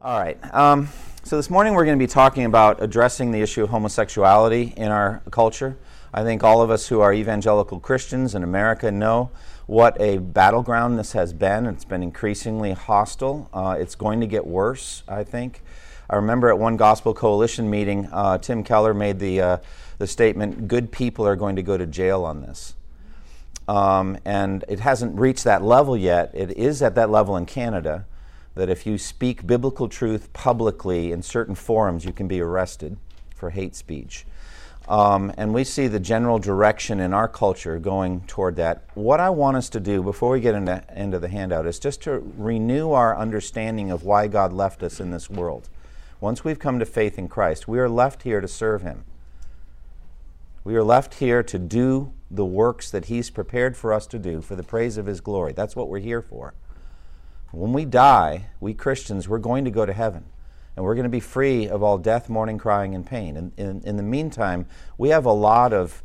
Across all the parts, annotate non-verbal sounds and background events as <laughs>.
All right. Um, so this morning we're going to be talking about addressing the issue of homosexuality in our culture. I think all of us who are evangelical Christians in America know what a battleground this has been. It's been increasingly hostile. Uh, it's going to get worse, I think. I remember at one Gospel Coalition meeting, uh, Tim Keller made the, uh, the statement good people are going to go to jail on this. Um, and it hasn't reached that level yet. It is at that level in Canada that if you speak biblical truth publicly in certain forums, you can be arrested for hate speech. Um, and we see the general direction in our culture going toward that. What I want us to do before we get into, into the handout is just to renew our understanding of why God left us in this world. Once we've come to faith in Christ, we are left here to serve Him. We are left here to do the works that He's prepared for us to do for the praise of His glory. That's what we're here for. When we die, we Christians, we're going to go to heaven. And we're going to be free of all death, mourning, crying, and pain. And in, in the meantime, we have a lot of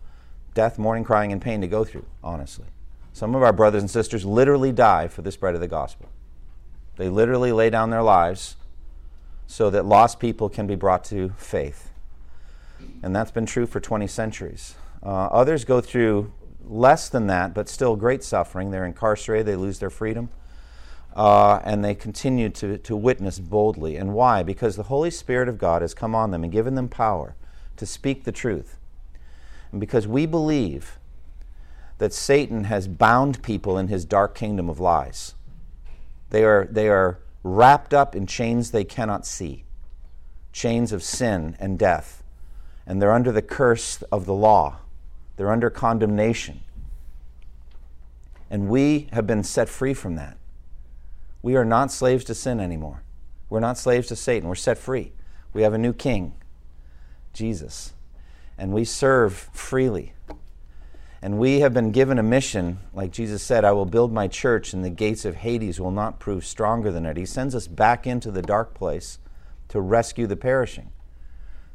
death, mourning, crying, and pain to go through, honestly. Some of our brothers and sisters literally die for the spread of the gospel. They literally lay down their lives so that lost people can be brought to faith. And that's been true for 20 centuries. Uh, others go through less than that, but still great suffering. They're incarcerated, they lose their freedom uh, and they continue to, to witness boldly. And why? Because the Holy Spirit of God has come on them and given them power to speak the truth. And because we believe that Satan has bound people in his dark kingdom of lies. They are, they are wrapped up in chains they cannot see, chains of sin and death. And they're under the curse of the law, they're under condemnation. And we have been set free from that. We are not slaves to sin anymore. We're not slaves to Satan. We're set free. We have a new king, Jesus. And we serve freely. And we have been given a mission, like Jesus said, I will build my church, and the gates of Hades will not prove stronger than it. He sends us back into the dark place to rescue the perishing,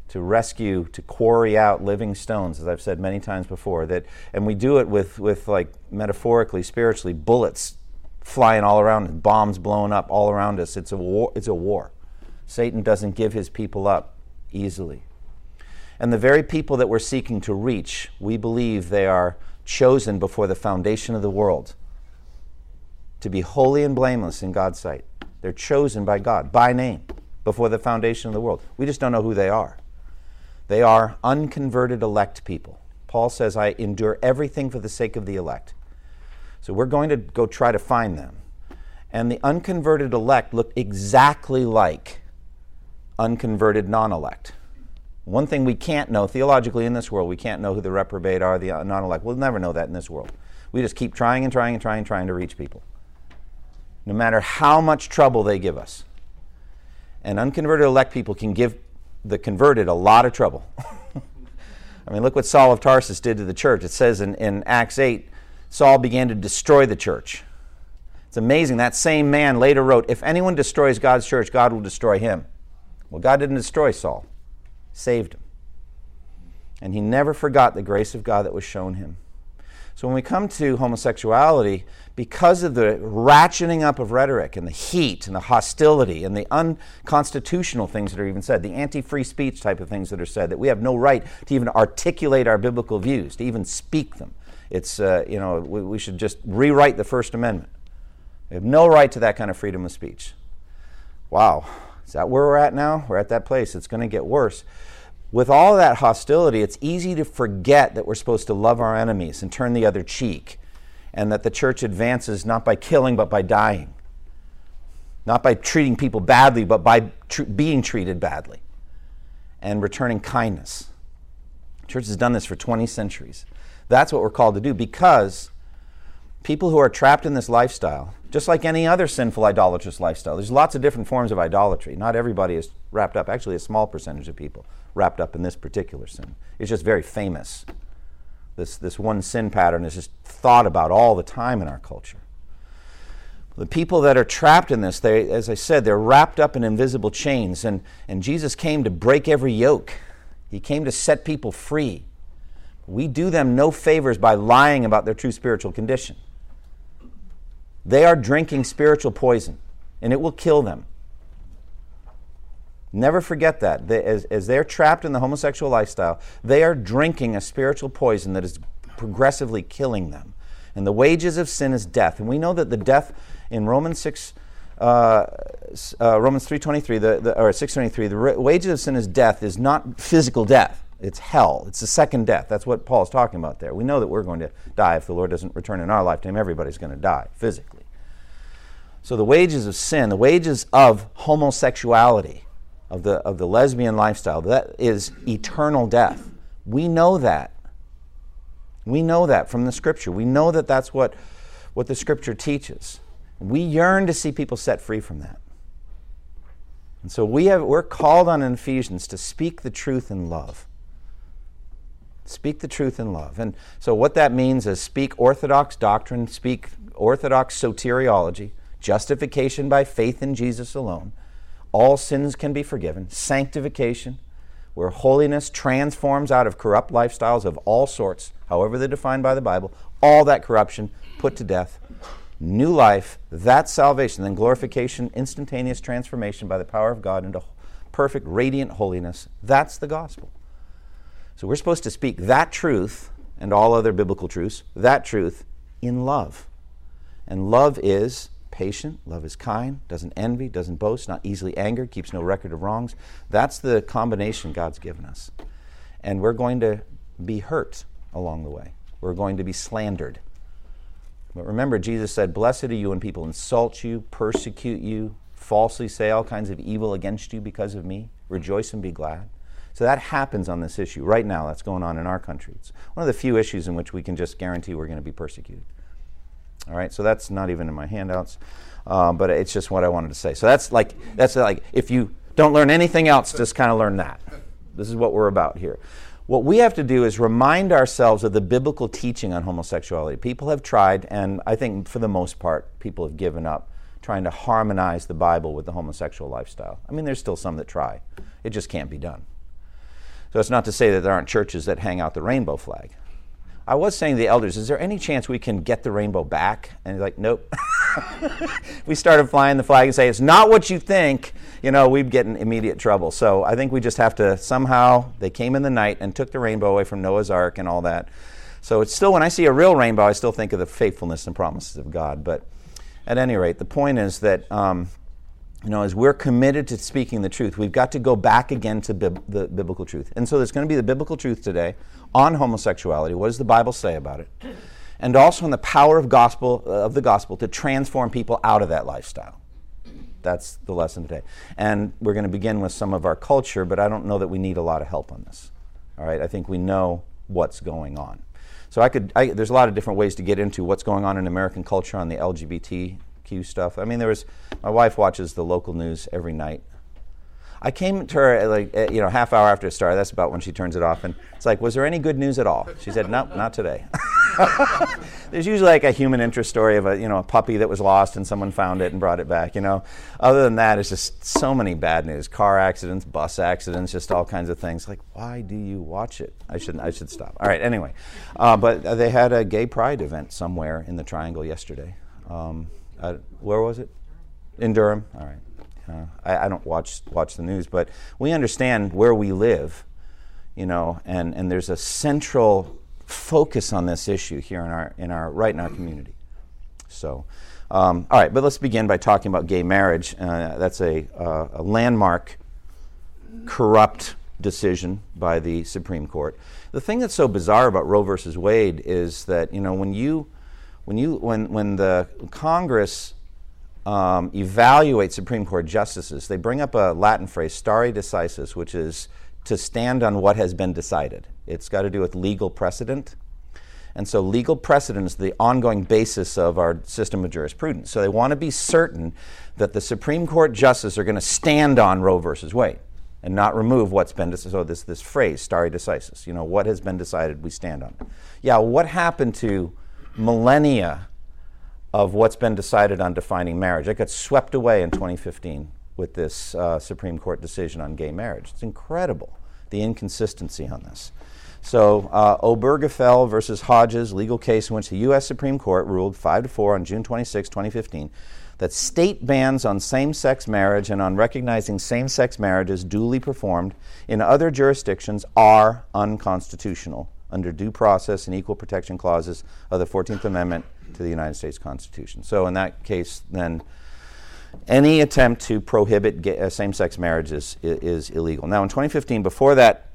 to rescue, to quarry out living stones, as I've said many times before. That, and we do it with, with like metaphorically, spiritually, bullets flying all around, bombs blowing up all around us. It's a war. It's a war. Satan doesn't give his people up easily. And the very people that we're seeking to reach, we believe they are chosen before the foundation of the world to be holy and blameless in God's sight. They're chosen by God, by name, before the foundation of the world. We just don't know who they are. They are unconverted elect people. Paul says, I endure everything for the sake of the elect. So we're going to go try to find them. And the unconverted elect look exactly like unconverted non elect. One thing we can't know theologically in this world, we can't know who the reprobate are, the non elect. We'll never know that in this world. We just keep trying and trying and trying and trying to reach people, no matter how much trouble they give us. And unconverted elect people can give the converted a lot of trouble. <laughs> I mean, look what Saul of Tarsus did to the church. It says in, in Acts 8 Saul began to destroy the church. It's amazing. That same man later wrote, If anyone destroys God's church, God will destroy him. Well, God didn't destroy Saul, saved him. And he never forgot the grace of God that was shown him. So when we come to homosexuality, because of the ratcheting up of rhetoric and the heat and the hostility and the unconstitutional things that are even said, the anti free speech type of things that are said, that we have no right to even articulate our biblical views, to even speak them. It's, uh, you know, we, we should just rewrite the First Amendment. We have no right to that kind of freedom of speech. Wow. Is that where we're at now? We're at that place. It's going to get worse. With all that hostility, it's easy to forget that we're supposed to love our enemies and turn the other cheek, and that the church advances not by killing, but by dying. Not by treating people badly, but by tr- being treated badly and returning kindness. The church has done this for 20 centuries. That's what we're called to do because people who are trapped in this lifestyle, just like any other sinful idolatrous lifestyle, there's lots of different forms of idolatry. Not everybody is wrapped up, actually, a small percentage of people wrapped up in this particular sin. It's just very famous. This, this one sin pattern is just thought about all the time in our culture. The people that are trapped in this, they, as I said, they're wrapped up in invisible chains, and, and Jesus came to break every yoke. He came to set people free we do them no favors by lying about their true spiritual condition. They are drinking spiritual poison, and it will kill them. Never forget that. They, as, as they're trapped in the homosexual lifestyle, they are drinking a spiritual poison that is progressively killing them. And the wages of sin is death. And we know that the death in Romans 6, uh, uh, Romans 3.23, the, the, or 6.23, the wages of sin is death is not physical death. It's hell. It's the second death. That's what Paul's talking about there. We know that we're going to die if the Lord doesn't return in our lifetime. Everybody's going to die physically. So the wages of sin, the wages of homosexuality, of the, of the lesbian lifestyle, that is eternal death. We know that. We know that from the scripture. We know that that's what, what the scripture teaches. We yearn to see people set free from that. And so we have, we're called on in Ephesians to speak the truth in love. Speak the truth in love. And so what that means is speak orthodox doctrine, speak orthodox soteriology, justification by faith in Jesus alone. All sins can be forgiven, sanctification, where holiness transforms out of corrupt lifestyles of all sorts, however they're defined by the Bible, all that corruption put to death. New life, that's salvation. Then glorification, instantaneous transformation by the power of God into perfect, radiant holiness. That's the gospel. So we're supposed to speak that truth and all other biblical truths, that truth in love. And love is patient, love is kind, doesn't envy, doesn't boast, not easily angered, keeps no record of wrongs. That's the combination God's given us. And we're going to be hurt along the way. We're going to be slandered. But remember, Jesus said, Blessed are you when people insult you, persecute you, falsely say all kinds of evil against you because of me. Rejoice and be glad. So that happens on this issue. Right now, that's going on in our country. It's one of the few issues in which we can just guarantee we're going to be persecuted. All right, so that's not even in my handouts, um, but it's just what I wanted to say. So that's like that's like if you don't learn anything else, just kind of learn that. This is what we're about here. What we have to do is remind ourselves of the biblical teaching on homosexuality. People have tried, and I think for the most part, people have given up trying to harmonize the Bible with the homosexual lifestyle. I mean, there's still some that try. It just can't be done. So it's not to say that there aren't churches that hang out the rainbow flag. I was saying to the elders, is there any chance we can get the rainbow back? And he's like, nope. <laughs> we started flying the flag and say, it's not what you think, you know, we'd get in immediate trouble. So I think we just have to somehow, they came in the night and took the rainbow away from Noah's Ark and all that. So it's still, when I see a real rainbow, I still think of the faithfulness and promises of God. But at any rate, the point is that um, you know, as we're committed to speaking the truth, we've got to go back again to bib- the biblical truth. And so there's going to be the biblical truth today on homosexuality. What does the Bible say about it? And also on the power of gospel uh, of the gospel to transform people out of that lifestyle. That's the lesson today. And we're going to begin with some of our culture, but I don't know that we need a lot of help on this. All right, I think we know what's going on. So I could, I, there's a lot of different ways to get into what's going on in American culture on the LGBT Q stuff. I mean, there was my wife watches the local news every night. I came to her at like you know half hour after it started. That's about when she turns it off, and it's like, was there any good news at all? She said, nope, not today. <laughs> There's usually like a human interest story of a you know a puppy that was lost and someone found it and brought it back. You know, other than that, it's just so many bad news: car accidents, bus accidents, just all kinds of things. Like, why do you watch it? I should I should stop. All right, anyway, uh, but they had a gay pride event somewhere in the Triangle yesterday. Um, uh, where was it? In Durham. All right. Uh, I, I, don't watch watch the news, but we understand where we live, you know, and, and there's a central focus on this issue here in our in our right in our community. So, um, all right, but let's begin by talking about gay marriage. Uh, that's a, uh, a landmark, corrupt decision by the Supreme Court. The thing that's so bizarre about Roe versus Wade is that you know when you when, you, when, when the Congress um, evaluates Supreme Court justices, they bring up a Latin phrase, stare decisis, which is to stand on what has been decided. It's got to do with legal precedent. And so legal precedent is the ongoing basis of our system of jurisprudence. So they want to be certain that the Supreme Court justices are going to stand on Roe versus Wade and not remove what's been decided. So this, this phrase, stare decisis, you know, what has been decided, we stand on. Yeah, what happened to millennia of what's been decided on defining marriage. It got swept away in 2015 with this uh, Supreme Court decision on gay marriage. It's incredible, the inconsistency on this. So, uh, Obergefell versus Hodges legal case in which the U.S. Supreme Court ruled 5 to 4 on June 26, 2015, that state bans on same sex marriage and on recognizing same sex marriages duly performed in other jurisdictions are unconstitutional under due process and equal protection clauses of the 14th Amendment to the United States Constitution. So, in that case, then any attempt to prohibit uh, same sex marriages is, is illegal. Now, in 2015, before that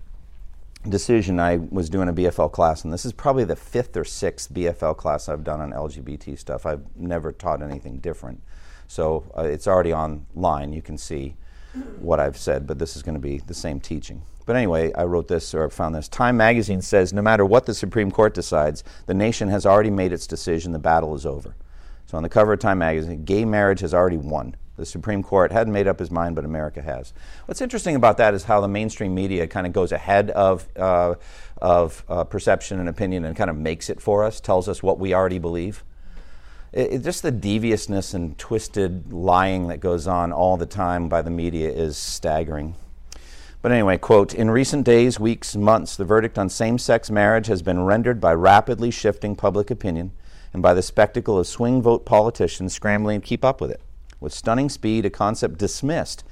decision, I was doing a BFL class, and this is probably the fifth or sixth BFL class I've done on LGBT stuff. I've never taught anything different. So uh, it's already online. You can see what I've said, but this is going to be the same teaching. But anyway, I wrote this or found this. Time magazine says no matter what the Supreme Court decides, the nation has already made its decision, the battle is over. So on the cover of Time magazine, gay marriage has already won. The Supreme Court hadn't made up his mind, but America has. What's interesting about that is how the mainstream media kind of goes ahead of, uh, of uh, perception and opinion and kind of makes it for us, tells us what we already believe. It, it, just the deviousness and twisted lying that goes on all the time by the media is staggering. But anyway, quote, in recent days, weeks, months, the verdict on same sex marriage has been rendered by rapidly shifting public opinion and by the spectacle of swing vote politicians scrambling to keep up with it with stunning speed, a concept dismissed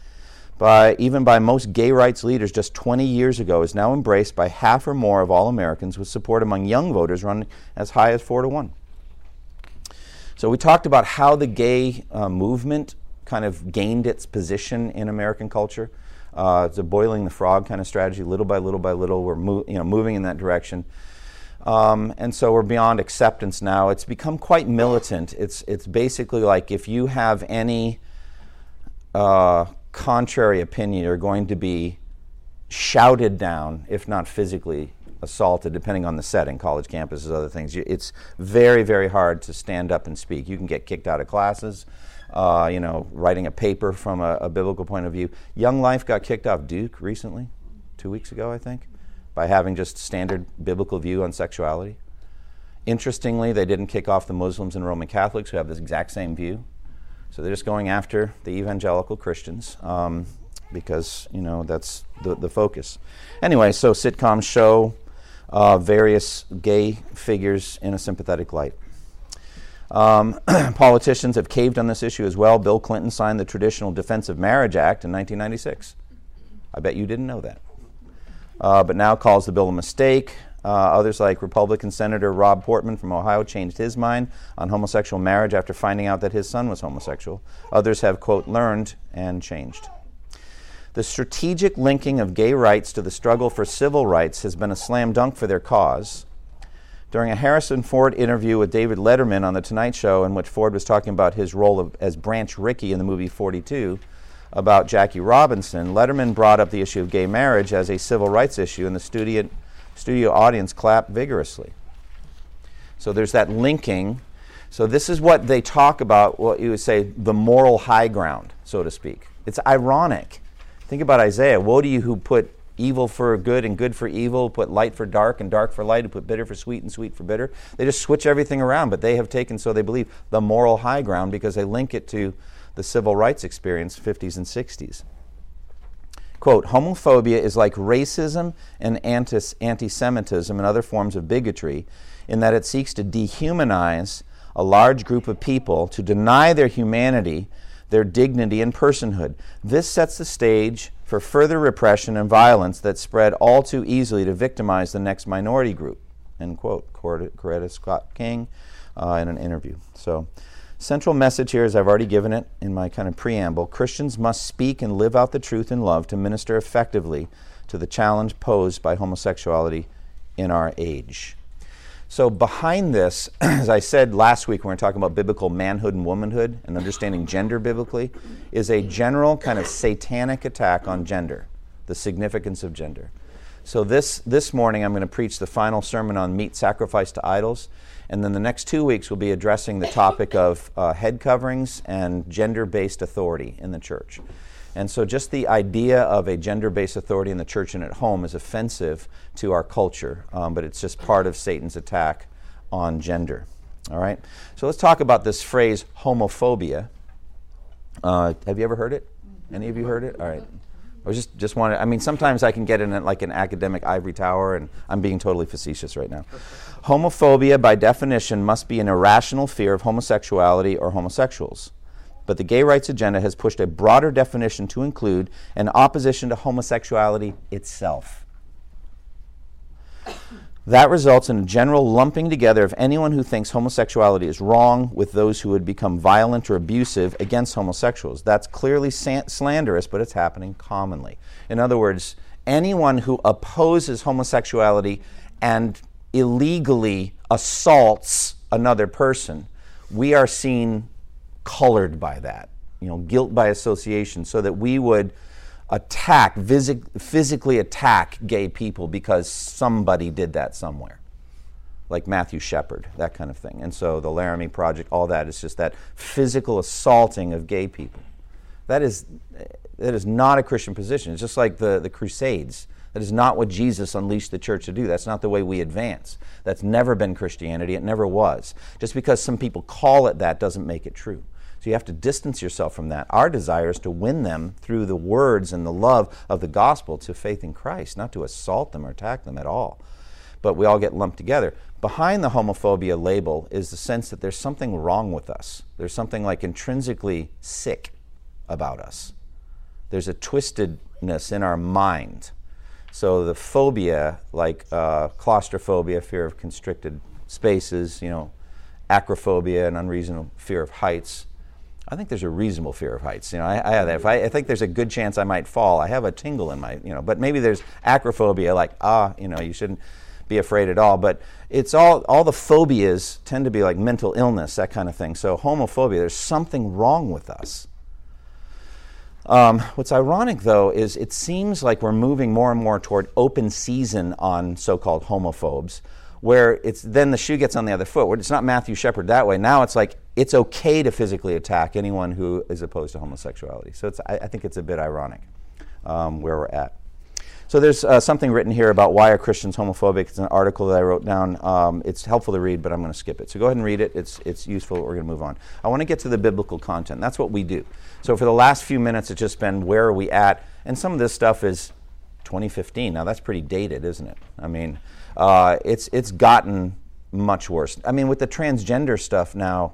by even by most gay rights leaders just 20 years ago is now embraced by half or more of all Americans with support among young voters running as high as 4 to 1. So we talked about how the gay uh, movement kind of gained its position in American culture. Uh, it's a boiling the frog kind of strategy. Little by little by little, we're mo- you know, moving in that direction. Um, and so we're beyond acceptance now. It's become quite militant. It's, it's basically like if you have any uh, contrary opinion, you're going to be shouted down, if not physically assaulted, depending on the setting, college campuses, other things. It's very, very hard to stand up and speak. You can get kicked out of classes. Uh, you know, writing a paper from a, a biblical point of view. Young Life got kicked off Duke recently, two weeks ago, I think by having just standard biblical view on sexuality. Interestingly, they didn't kick off the Muslims and Roman Catholics who have this exact same view. So they're just going after the evangelical Christians um, because, you know, that's the, the focus. Anyway, so sitcoms show uh, various gay figures in a sympathetic light. Um, <clears throat> politicians have caved on this issue as well. Bill Clinton signed the Traditional Defense of Marriage Act in 1996. I bet you didn't know that uh, but now calls the bill a mistake. Uh, others, like Republican Senator Rob Portman from Ohio, changed his mind on homosexual marriage after finding out that his son was homosexual. Others have, quote, learned and changed. The strategic linking of gay rights to the struggle for civil rights has been a slam dunk for their cause. During a Harrison Ford interview with David Letterman on The Tonight Show, in which Ford was talking about his role of, as Branch Rickey in the movie 42, about Jackie Robinson, Letterman brought up the issue of gay marriage as a civil rights issue, and the studio, studio audience clapped vigorously. So there's that linking. So this is what they talk about, what you would say, the moral high ground, so to speak. It's ironic. Think about Isaiah. Woe to you who put evil for good and good for evil, put light for dark and dark for light, and put bitter for sweet and sweet for bitter. They just switch everything around, but they have taken, so they believe, the moral high ground because they link it to the civil rights experience 50s and 60s. Quote, homophobia is like racism and anti Semitism and other forms of bigotry in that it seeks to dehumanize a large group of people, to deny their humanity, their dignity, and personhood. This sets the stage for further repression and violence that spread all too easily to victimize the next minority group. End quote. Coretta Scott King uh, in an interview. So, Central message here, as I've already given it in my kind of preamble Christians must speak and live out the truth in love to minister effectively to the challenge posed by homosexuality in our age. So, behind this, <clears throat> as I said last week when we are talking about biblical manhood and womanhood and understanding gender biblically, is a general kind of satanic attack on gender, the significance of gender. So, this, this morning I'm going to preach the final sermon on meat sacrifice to idols. And then the next two weeks we'll be addressing the topic of uh, head coverings and gender based authority in the church. And so, just the idea of a gender based authority in the church and at home is offensive to our culture, um, but it's just part of Satan's attack on gender. All right? So, let's talk about this phrase homophobia. Uh, have you ever heard it? Any of you heard it? All right. I was just just want to. I mean, sometimes I can get in like an academic ivory tower, and I'm being totally facetious right now. Homophobia, by definition, must be an irrational fear of homosexuality or homosexuals. But the gay rights agenda has pushed a broader definition to include an opposition to homosexuality itself. That results in a general lumping together of anyone who thinks homosexuality is wrong with those who would become violent or abusive against homosexuals. That's clearly slanderous, but it's happening commonly. In other words, anyone who opposes homosexuality and illegally assaults another person, we are seen colored by that, you know, guilt by association, so that we would attack, physically attack gay people because somebody did that somewhere. Like Matthew Shepard, that kind of thing. And so the Laramie Project, all that is just that physical assaulting of gay people. That is, that is not a Christian position. It's just like the, the Crusades. That is not what Jesus unleashed the church to do. That's not the way we advance. That's never been Christianity. It never was. Just because some people call it that doesn't make it true. So you have to distance yourself from that. Our desire is to win them through the words and the love of the gospel to faith in Christ, not to assault them or attack them at all. But we all get lumped together. Behind the homophobia label is the sense that there's something wrong with us. There's something like intrinsically sick about us. There's a twistedness in our mind. So the phobia, like uh, claustrophobia, fear of constricted spaces, you know, acrophobia, an unreasonable fear of heights, I think there's a reasonable fear of heights. You know, I, I have that. If I, I, think there's a good chance I might fall, I have a tingle in my, you know. But maybe there's acrophobia, like ah, you know, you shouldn't be afraid at all. But it's all all the phobias tend to be like mental illness, that kind of thing. So homophobia, there's something wrong with us. Um, what's ironic, though, is it seems like we're moving more and more toward open season on so-called homophobes where it's then the shoe gets on the other foot. It's not Matthew Shepard that way. Now it's like it's okay to physically attack anyone who is opposed to homosexuality. So I, I, think it's a bit ironic um, where we're at. So there's uh, something written here about why are Christians homophobic. It's an article that I wrote down. Um, it's helpful to read, but I'm going to skip it. So go ahead and read it. It's, it's useful. We're going to move on. I want to get to the biblical content. That's what we do. So for the last few minutes, it's just been where are we at? And some of this stuff is 2015. Now that's pretty dated, isn't it? I mean, uh, it's, it's gotten much worse. I mean, with the transgender stuff now,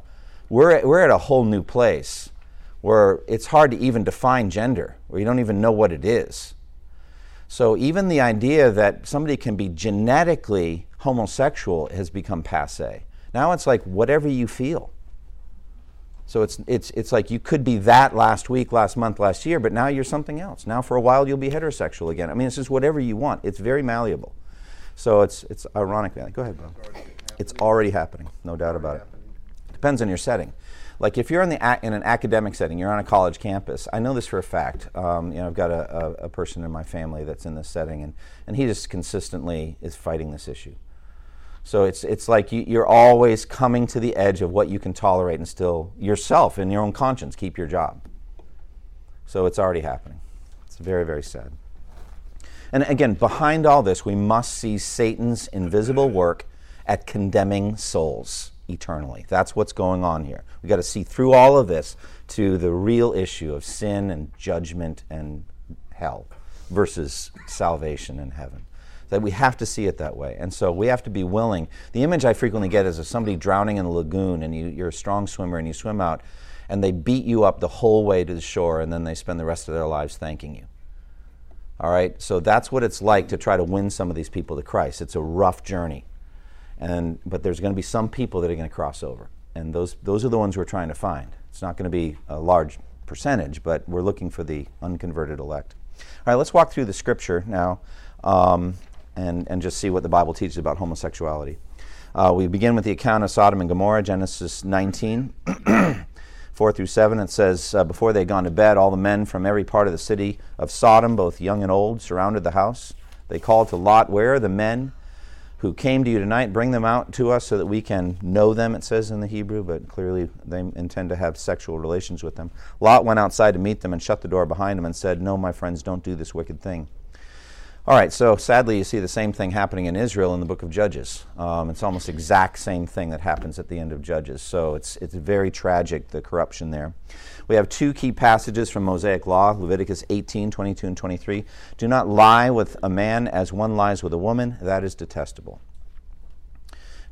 we're at, we're at a whole new place where it's hard to even define gender, where you don't even know what it is. So even the idea that somebody can be genetically homosexual has become passe. Now it's like whatever you feel. So it's, it's, it's like you could be that last week, last month, last year, but now you're something else. Now for a while you'll be heterosexual again. I mean, it's just whatever you want. It's very malleable. So it's, it's ironic. Go ahead, Bob. It's already happening, no doubt about it. Depends on your setting. Like if you're in, the, in an academic setting, you're on a college campus. I know this for a fact. Um, you know, I've got a, a, a person in my family that's in this setting, and, and he just consistently is fighting this issue. So it's, it's like you, you're always coming to the edge of what you can tolerate and still yourself in your own conscience keep your job. So it's already happening. It's very, very sad. And again, behind all this, we must see Satan's invisible work at condemning souls eternally. That's what's going on here. We've got to see through all of this to the real issue of sin and judgment and hell versus salvation and heaven. That we have to see it that way. And so we have to be willing. The image I frequently get is of somebody drowning in a lagoon and you, you're a strong swimmer and you swim out and they beat you up the whole way to the shore and then they spend the rest of their lives thanking you. All right? So that's what it's like to try to win some of these people to Christ. It's a rough journey. And, but there's going to be some people that are going to cross over. And those, those are the ones we're trying to find. It's not going to be a large percentage, but we're looking for the unconverted elect. All right, let's walk through the scripture now um, and, and just see what the Bible teaches about homosexuality. Uh, we begin with the account of Sodom and Gomorrah, Genesis 19. <clears throat> 4 through 7, it says, uh, Before they had gone to bed, all the men from every part of the city of Sodom, both young and old, surrounded the house. They called to Lot, Where are the men who came to you tonight, bring them out to us so that we can know them, it says in the Hebrew, but clearly they intend to have sexual relations with them. Lot went outside to meet them and shut the door behind him and said, No, my friends, don't do this wicked thing. All right, so sadly, you see the same thing happening in Israel in the book of Judges. Um, it's almost exact same thing that happens at the end of Judges. So it's, it's very tragic, the corruption there. We have two key passages from Mosaic law Leviticus 18, 22, and 23. Do not lie with a man as one lies with a woman, that is detestable.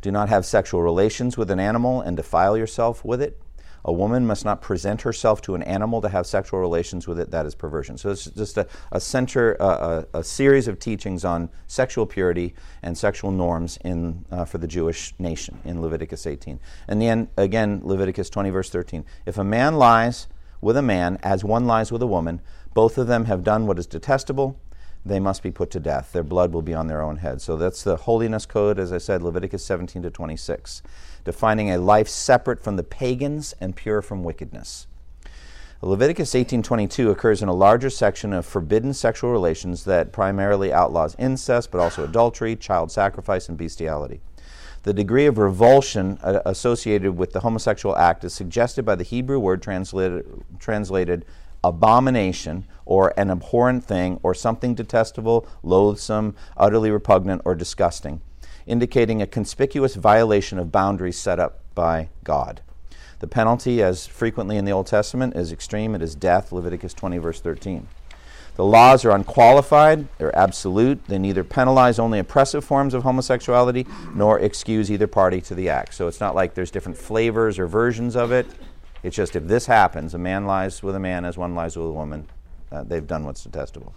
Do not have sexual relations with an animal and defile yourself with it. A woman must not present herself to an animal to have sexual relations with it. That is perversion. So it's just a, a center, a, a, series of teachings on sexual purity and sexual norms in, uh, for the Jewish nation in Leviticus 18. And then again, Leviticus 20, verse 13. If a man lies with a man as one lies with a woman, both of them have done what is detestable they must be put to death. Their blood will be on their own head. So that's the holiness code, as I said, Leviticus 17 to 26 defining a life separate from the pagans and pure from wickedness. Leviticus 18:22 occurs in a larger section of forbidden sexual relations that primarily outlaws incest but also adultery, child sacrifice and bestiality. The degree of revulsion uh, associated with the homosexual act is suggested by the Hebrew word translated, translated abomination or an abhorrent thing or something detestable, loathsome, utterly repugnant or disgusting indicating a conspicuous violation of boundaries set up by God. The penalty, as frequently in the Old Testament, is extreme. It is death, Leviticus 20, verse 13. The laws are unqualified, they're absolute. They neither penalize only oppressive forms of homosexuality nor excuse either party to the act. So it's not like there's different flavors or versions of it. It's just if this happens, a man lies with a man as one lies with a woman, uh, they've done what's detestable.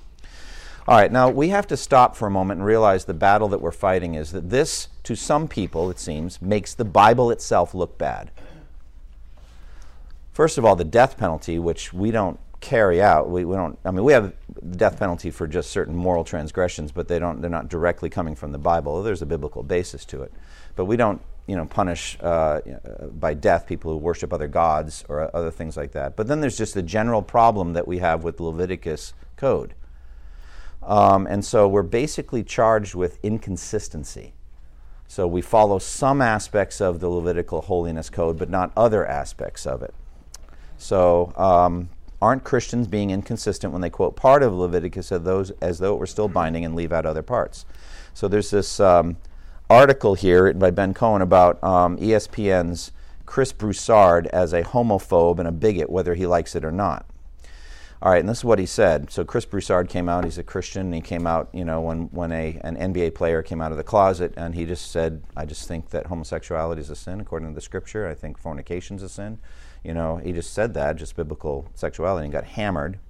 All right, now we have to stop for a moment and realize the battle that we're fighting is that this, to some people, it seems, makes the Bible itself look bad. First of all, the death penalty, which we don't carry out. We, we don't. I mean, we have the death penalty for just certain moral transgressions, but they don't. They're not directly coming from the Bible. There's a biblical basis to it, but we don't. You know, punish uh, by death people who worship other gods or other things like that. But then there's just the general problem that we have with the Leviticus code. Um, and so we're basically charged with inconsistency. So we follow some aspects of the Levitical holiness code, but not other aspects of it. So um, aren't Christians being inconsistent when they quote part of Leviticus as, those, as though it were still binding and leave out other parts? So there's this um, article here written by Ben Cohen about um, ESPN's Chris Broussard as a homophobe and a bigot, whether he likes it or not. All right, and this is what he said. So Chris Broussard came out. He's a Christian. And he came out, you know, when when a an NBA player came out of the closet, and he just said, "I just think that homosexuality is a sin according to the Scripture. I think fornication is a sin." You know, he just said that, just biblical sexuality, and got hammered.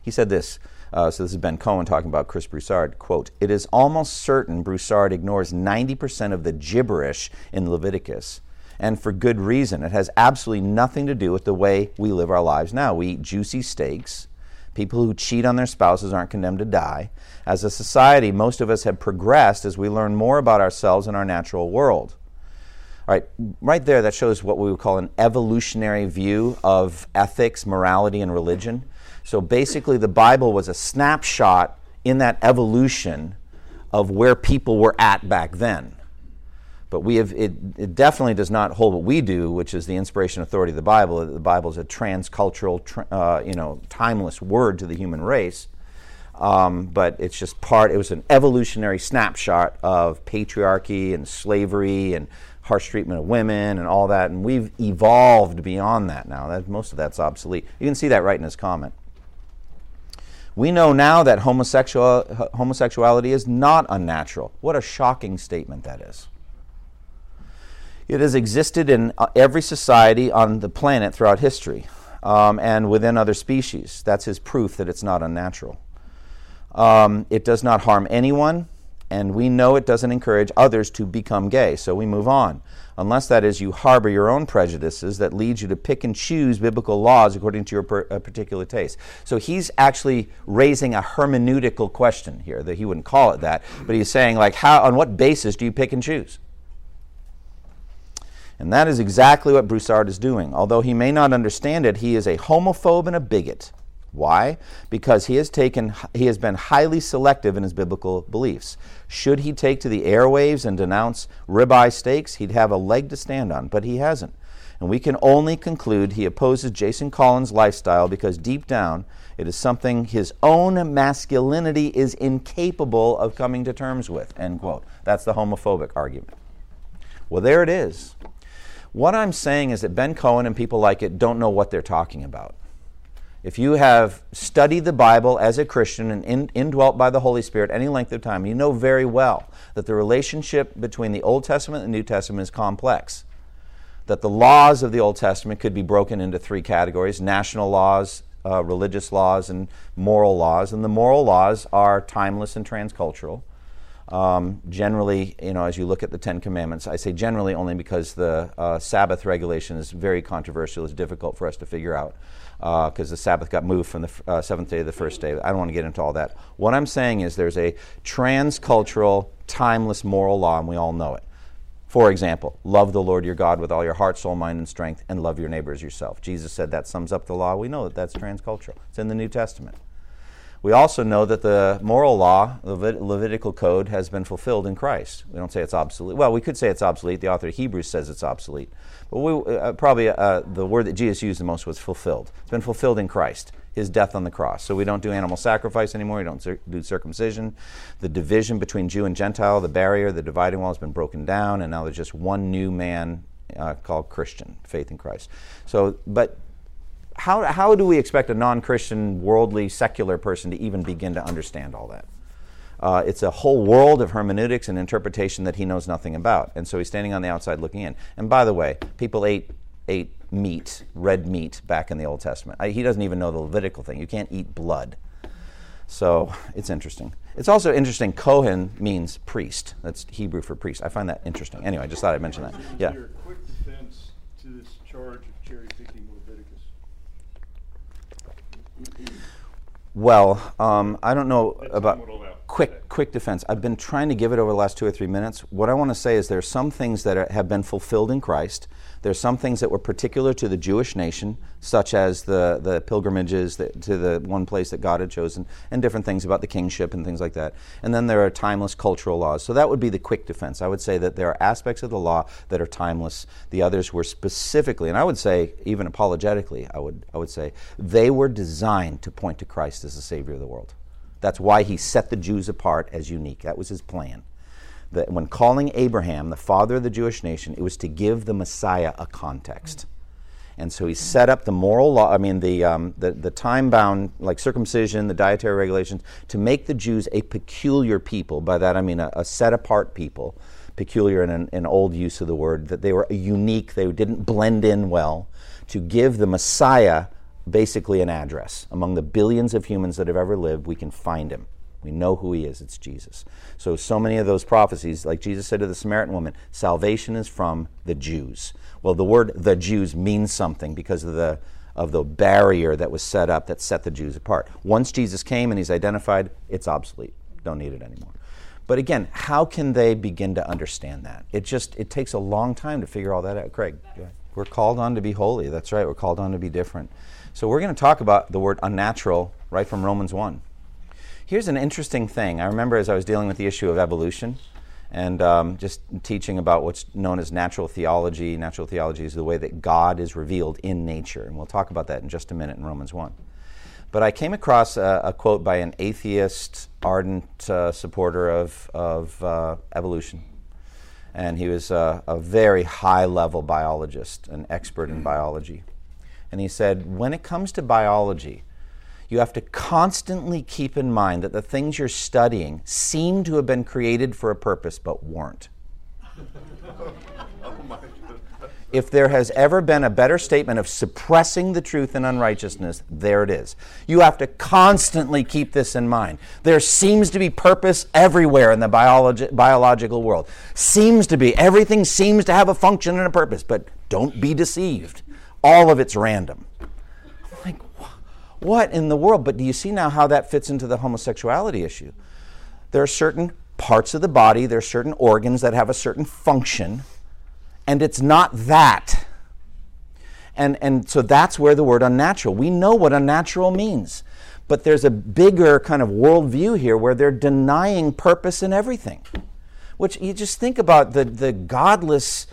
He said this. Uh, so this is Ben Cohen talking about Chris Broussard. Quote, It is almost certain Broussard ignores 90% of the gibberish in Leviticus and for good reason. It has absolutely nothing to do with the way we live our lives now. We eat juicy steaks. People who cheat on their spouses aren't condemned to die. As a society, most of us have progressed as we learn more about ourselves and our natural world. All right, right there, that shows what we would call an evolutionary view of ethics, morality, and religion. So basically, the Bible was a snapshot in that evolution of where people were at back then. But we have, it, it definitely does not hold what we do, which is the inspiration authority of the Bible. The Bible is a transcultural, uh, you know, timeless word to the human race. Um, but it's just part, it was an evolutionary snapshot of patriarchy and slavery and harsh treatment of women and all that. And we've evolved beyond that now. That, most of that's obsolete. You can see that right in his comment. We know now that homosexual, homosexuality is not unnatural. What a shocking statement that is. It has existed in uh, every society on the planet throughout history um, and within other species. That's his proof that it's not unnatural. Um, it does not harm anyone, and we know it doesn't encourage others to become gay, so we move on. Unless that is you harbor your own prejudices that leads you to pick and choose biblical laws according to your per, uh, particular taste. So he's actually raising a hermeneutical question here, that he wouldn't call it that, but he's saying, like, how, on what basis do you pick and choose? And that is exactly what Broussard is doing. Although he may not understand it, he is a homophobe and a bigot. Why? Because he has taken he has been highly selective in his biblical beliefs. Should he take to the airwaves and denounce ribeye steaks, he'd have a leg to stand on, but he hasn't. And we can only conclude he opposes Jason Collins' lifestyle because deep down it is something his own masculinity is incapable of coming to terms with. End quote. That's the homophobic argument. Well, there it is. What I'm saying is that Ben Cohen and people like it don't know what they're talking about. If you have studied the Bible as a Christian and in, indwelt by the Holy Spirit any length of time, you know very well that the relationship between the Old Testament and the New Testament is complex that the laws of the Old Testament could be broken into three categories national laws, uh, religious laws, and moral laws. And the moral laws are timeless and transcultural. Um, generally, you know, as you look at the Ten Commandments, I say generally only because the uh, Sabbath regulation is very controversial. It's difficult for us to figure out because uh, the Sabbath got moved from the uh, seventh day to the first day. I don't want to get into all that. What I'm saying is there's a transcultural, timeless moral law, and we all know it. For example, love the Lord your God with all your heart, soul, mind, and strength, and love your neighbor as yourself. Jesus said that sums up the law. We know that that's transcultural. It's in the New Testament. We also know that the moral law, the Levit- Levitical code, has been fulfilled in Christ. We don't say it's obsolete. Well, we could say it's obsolete. The author of Hebrews says it's obsolete. But we, uh, probably uh, the word that Jesus used the most was fulfilled. It's been fulfilled in Christ his death on the cross. So we don't do animal sacrifice anymore. We don't cir- do circumcision. The division between Jew and Gentile, the barrier, the dividing wall has been broken down, and now there's just one new man uh, called Christian, faith in Christ. So, but how, how do we expect a non Christian, worldly, secular person to even begin to understand all that? Uh, it's a whole world of hermeneutics and interpretation that he knows nothing about. And so he's standing on the outside looking in. And by the way, people ate, ate meat, red meat, back in the Old Testament. I, he doesn't even know the Levitical thing. You can't eat blood. So it's interesting. It's also interesting. Kohen means priest. That's Hebrew for priest. I find that interesting. Anyway, I just thought I'd mention that. Yeah. Your quick defense to this charge of cherry picking. Well, um, I don't know about time would allow. quick quick defense. I've been trying to give it over the last two or three minutes. What I want to say is there are some things that are, have been fulfilled in Christ. There's some things that were particular to the Jewish nation, such as the, the pilgrimages that, to the one place that God had chosen, and different things about the kingship and things like that. And then there are timeless cultural laws. So that would be the quick defense. I would say that there are aspects of the law that are timeless. The others were specifically, and I would say even apologetically, I would I would say they were designed to point to Christ as the Savior of the world. That's why he set the Jews apart as unique. That was his plan that when calling Abraham the father of the Jewish nation, it was to give the Messiah a context. And so he set up the moral law, I mean, the, um, the, the time bound, like circumcision, the dietary regulations, to make the Jews a peculiar people. By that I mean a, a set apart people, peculiar in an, an old use of the word, that they were unique, they didn't blend in well, to give the Messiah basically an address. Among the billions of humans that have ever lived, we can find him. We know who he is. It's Jesus. So, so many of those prophecies, like Jesus said to the Samaritan woman, salvation is from the Jews. Well, the word the Jews means something because of the, of the barrier that was set up that set the Jews apart. Once Jesus came and he's identified, it's obsolete. Don't need it anymore. But again, how can they begin to understand that? It just it takes a long time to figure all that out. Craig, we're called on to be holy. That's right. We're called on to be different. So we're going to talk about the word unnatural right from Romans 1. Here's an interesting thing. I remember as I was dealing with the issue of evolution and um, just teaching about what's known as natural theology. Natural theology is the way that God is revealed in nature. And we'll talk about that in just a minute in Romans 1. But I came across a, a quote by an atheist, ardent uh, supporter of, of uh, evolution. And he was uh, a very high level biologist, an expert in biology. And he said, when it comes to biology, you have to constantly keep in mind that the things you're studying seem to have been created for a purpose but weren't. <laughs> If there has ever been a better statement of suppressing the truth and unrighteousness, there it is. You have to constantly keep this in mind. There seems to be purpose everywhere in the biologi- biological world. Seems to be. Everything seems to have a function and a purpose, but don't be deceived. All of it's random. What in the world? But do you see now how that fits into the homosexuality issue? There are certain parts of the body, there are certain organs that have a certain function, and it's not that. And, and so that's where the word unnatural, we know what unnatural means. But there's a bigger kind of worldview here where they're denying purpose in everything. Which you just think about the, the godless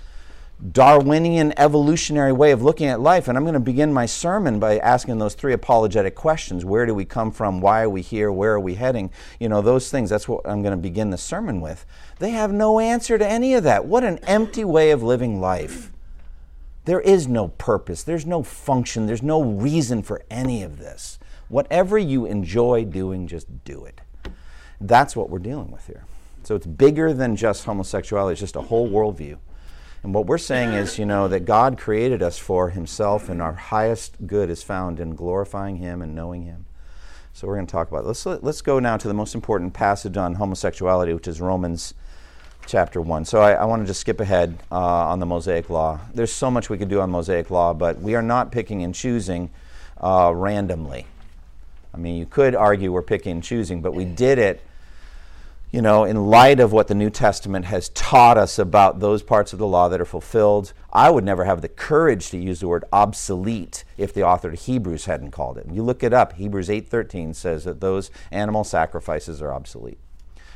Darwinian evolutionary way of looking at life. And I'm going to begin my sermon by asking those three apologetic questions Where do we come from? Why are we here? Where are we heading? You know, those things. That's what I'm going to begin the sermon with. They have no answer to any of that. What an empty way of living life. There is no purpose, there's no function, there's no reason for any of this. Whatever you enjoy doing, just do it. That's what we're dealing with here. So it's bigger than just homosexuality, it's just a whole worldview. And what we're saying is, you know, that God created us for Himself, and our highest good is found in glorifying Him and knowing Him. So we're going to talk about it. Let's, let's go now to the most important passage on homosexuality, which is Romans chapter 1. So I, I want to just skip ahead uh, on the Mosaic Law. There's so much we could do on Mosaic Law, but we are not picking and choosing uh, randomly. I mean, you could argue we're picking and choosing, but we did it, you know, in light of what the New Testament has taught us about those parts of the law that are fulfilled. I would never have the courage to use the word obsolete if the author of Hebrews hadn't called it. And You look it up. Hebrews 8:13 says that those animal sacrifices are obsolete.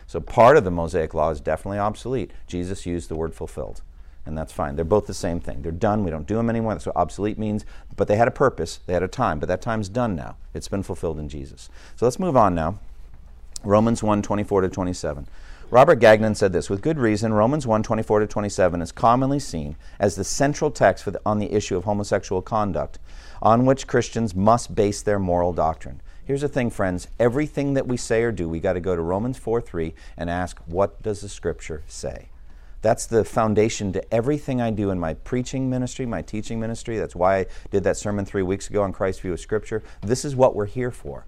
So part of the Mosaic law is definitely obsolete. Jesus used the word fulfilled, and that's fine. They're both the same thing. They're done. We don't do them anymore. That's what obsolete means. But they had a purpose, they had a time, but that time's done now. It's been fulfilled in Jesus. So let's move on now. Romans 1 24 to 27. Robert Gagnon said this with good reason Romans 1 24 to 27 is commonly seen as the central text the, on the issue of homosexual conduct on which Christians must base their moral doctrine. Here's the thing, friends everything that we say or do, we got to go to Romans 4 3 and ask, what does the scripture say? That's the foundation to everything I do in my preaching ministry, my teaching ministry. That's why I did that sermon three weeks ago on Christ's view of Scripture. This is what we're here for.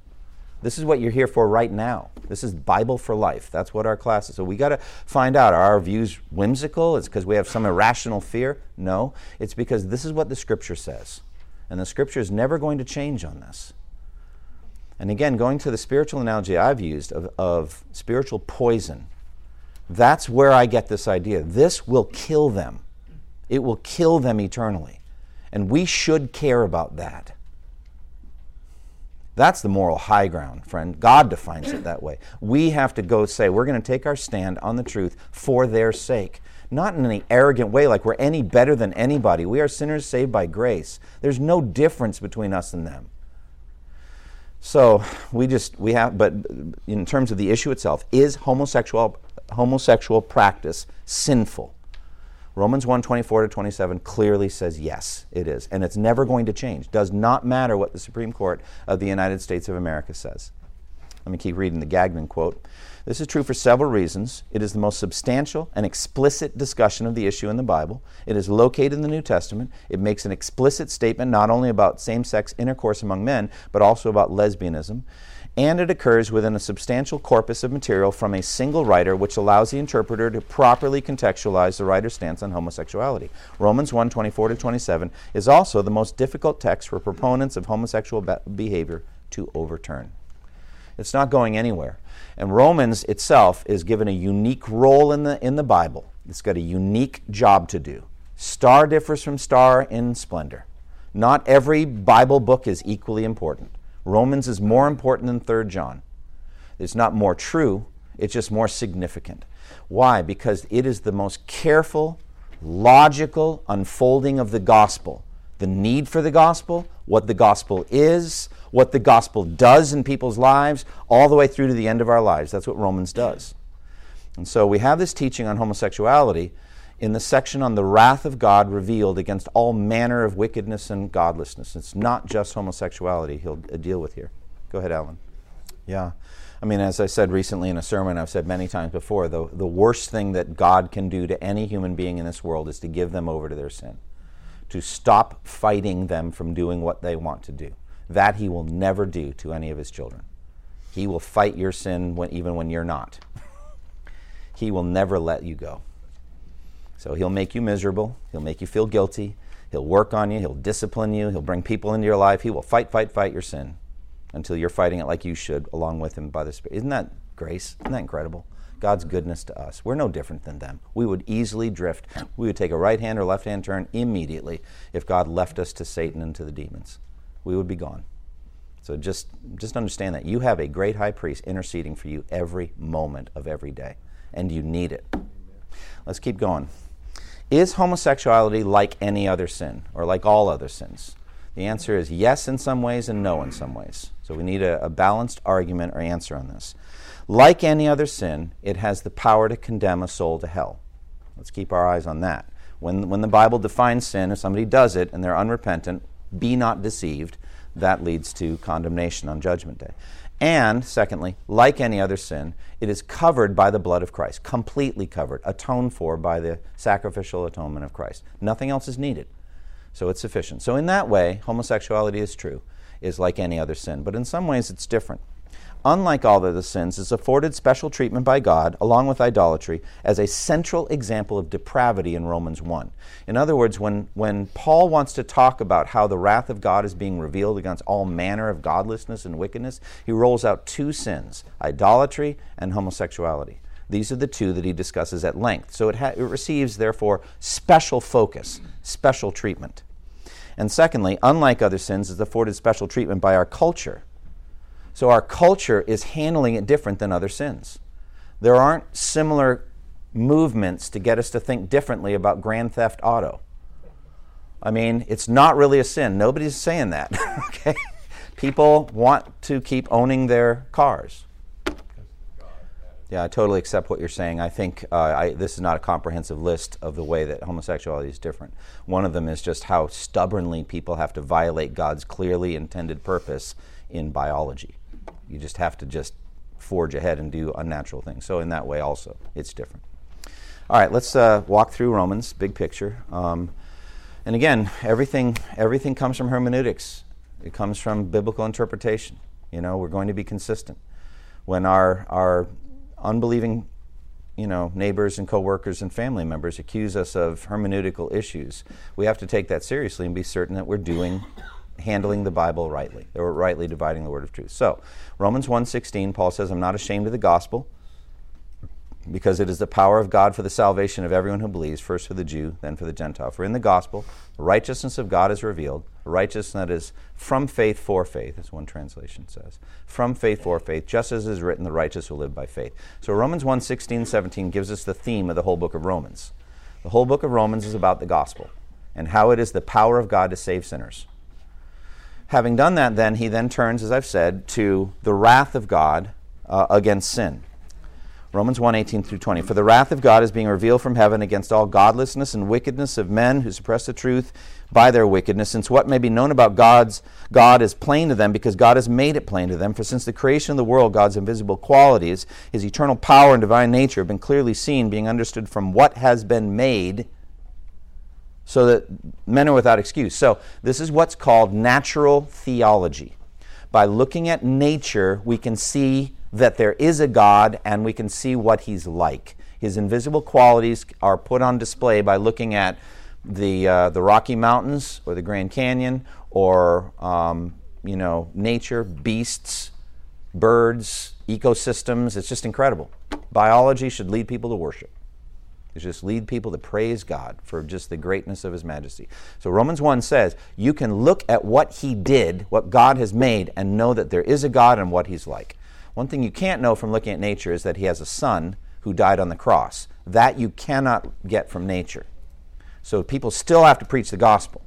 This is what you're here for right now. This is Bible for life. That's what our class is. So we got to find out are our views whimsical? It's because we have some irrational fear? No. It's because this is what the Scripture says. And the Scripture is never going to change on this. And again, going to the spiritual analogy I've used of, of spiritual poison, that's where I get this idea. This will kill them, it will kill them eternally. And we should care about that. That's the moral high ground, friend. God defines it that way. We have to go say, we're going to take our stand on the truth for their sake. Not in any arrogant way, like we're any better than anybody. We are sinners saved by grace. There's no difference between us and them. So we just we have, but in terms of the issue itself, is homosexual homosexual practice sinful? Romans 1 24 to 27 clearly says yes, it is. And it's never going to change. Does not matter what the Supreme Court of the United States of America says. Let me keep reading the Gagnon quote. This is true for several reasons. It is the most substantial and explicit discussion of the issue in the Bible. It is located in the New Testament. It makes an explicit statement not only about same sex intercourse among men, but also about lesbianism. And it occurs within a substantial corpus of material from a single writer, which allows the interpreter to properly contextualize the writer's stance on homosexuality. Romans 1 24 to 27 is also the most difficult text for proponents of homosexual be- behavior to overturn. It's not going anywhere. And Romans itself is given a unique role in the, in the Bible. It's got a unique job to do. Star differs from star in splendor. Not every Bible book is equally important. Romans is more important than 3rd John. It's not more true, it's just more significant. Why? Because it is the most careful, logical unfolding of the gospel. The need for the gospel, what the gospel is, what the gospel does in people's lives, all the way through to the end of our lives. That's what Romans does. And so we have this teaching on homosexuality in the section on the wrath of God revealed against all manner of wickedness and godlessness. It's not just homosexuality he'll uh, deal with here. Go ahead, Alan. Yeah. I mean, as I said recently in a sermon, I've said many times before, the, the worst thing that God can do to any human being in this world is to give them over to their sin, to stop fighting them from doing what they want to do. That he will never do to any of his children. He will fight your sin when, even when you're not. <laughs> he will never let you go. So he'll make you miserable. He'll make you feel guilty. He'll work on you. He'll discipline you. He'll bring people into your life. He will fight, fight, fight your sin until you're fighting it like you should along with him by the Spirit. Isn't that grace? Isn't that incredible? God's goodness to us. We're no different than them. We would easily drift. We would take a right hand or left hand turn immediately if God left us to Satan and to the demons we would be gone. So just, just understand that. You have a great high priest interceding for you every moment of every day, and you need it. Let's keep going. Is homosexuality like any other sin or like all other sins? The answer is yes in some ways and no in some ways. So we need a, a balanced argument or answer on this. Like any other sin, it has the power to condemn a soul to hell. Let's keep our eyes on that. When, when the Bible defines sin, if somebody does it and they're unrepentant, be not deceived, that leads to condemnation on Judgment Day. And, secondly, like any other sin, it is covered by the blood of Christ, completely covered, atoned for by the sacrificial atonement of Christ. Nothing else is needed. So it's sufficient. So, in that way, homosexuality is true, is like any other sin. But in some ways, it's different unlike all other sins, is afforded special treatment by God, along with idolatry, as a central example of depravity in Romans 1. In other words, when, when Paul wants to talk about how the wrath of God is being revealed against all manner of godlessness and wickedness, he rolls out two sins idolatry and homosexuality. These are the two that he discusses at length. So it, ha- it receives, therefore, special focus, special treatment. And secondly, unlike other sins, is afforded special treatment by our culture so our culture is handling it different than other sins. There aren't similar movements to get us to think differently about grand theft auto. I mean, it's not really a sin. Nobody's saying that. <laughs> okay? People want to keep owning their cars. Yeah, I totally accept what you're saying. I think uh, I, this is not a comprehensive list of the way that homosexuality is different. One of them is just how stubbornly people have to violate God's clearly intended purpose in biology. You just have to just forge ahead and do unnatural things. So in that way, also, it's different. All right, let's uh, walk through Romans, big picture. Um, and again, everything everything comes from hermeneutics. It comes from biblical interpretation. You know, we're going to be consistent. When our our unbelieving, you know, neighbors and coworkers and family members accuse us of hermeneutical issues, we have to take that seriously and be certain that we're doing handling the Bible rightly. They were rightly dividing the word of truth. So, Romans 1:16, Paul says, "I'm not ashamed of the gospel, because it is the power of God for the salvation of everyone who believes, first for the Jew, then for the Gentile. For in the gospel, the righteousness of God is revealed, righteousness that is from faith for faith, as one translation says. From faith for faith, just as is written, the righteous will live by faith. So Romans 1:16, 17 gives us the theme of the whole book of Romans. The whole book of Romans is about the gospel and how it is the power of God to save sinners. Having done that, then, he then turns, as I've said, to the wrath of God uh, against sin. Romans 1 18 through 20. For the wrath of God is being revealed from heaven against all godlessness and wickedness of men who suppress the truth by their wickedness, since what may be known about God's God is plain to them, because God has made it plain to them. For since the creation of the world, God's invisible qualities, his eternal power and divine nature, have been clearly seen, being understood from what has been made so that men are without excuse. So, this is what's called natural theology. By looking at nature, we can see that there is a God and we can see what he's like. His invisible qualities are put on display by looking at the, uh, the Rocky Mountains or the Grand Canyon or um, you know, nature, beasts, birds, ecosystems. It's just incredible. Biology should lead people to worship is just lead people to praise God for just the greatness of His majesty. So Romans 1 says, you can look at what He did, what God has made, and know that there is a God and what He's like. One thing you can't know from looking at nature is that He has a Son who died on the cross. That you cannot get from nature. So people still have to preach the gospel.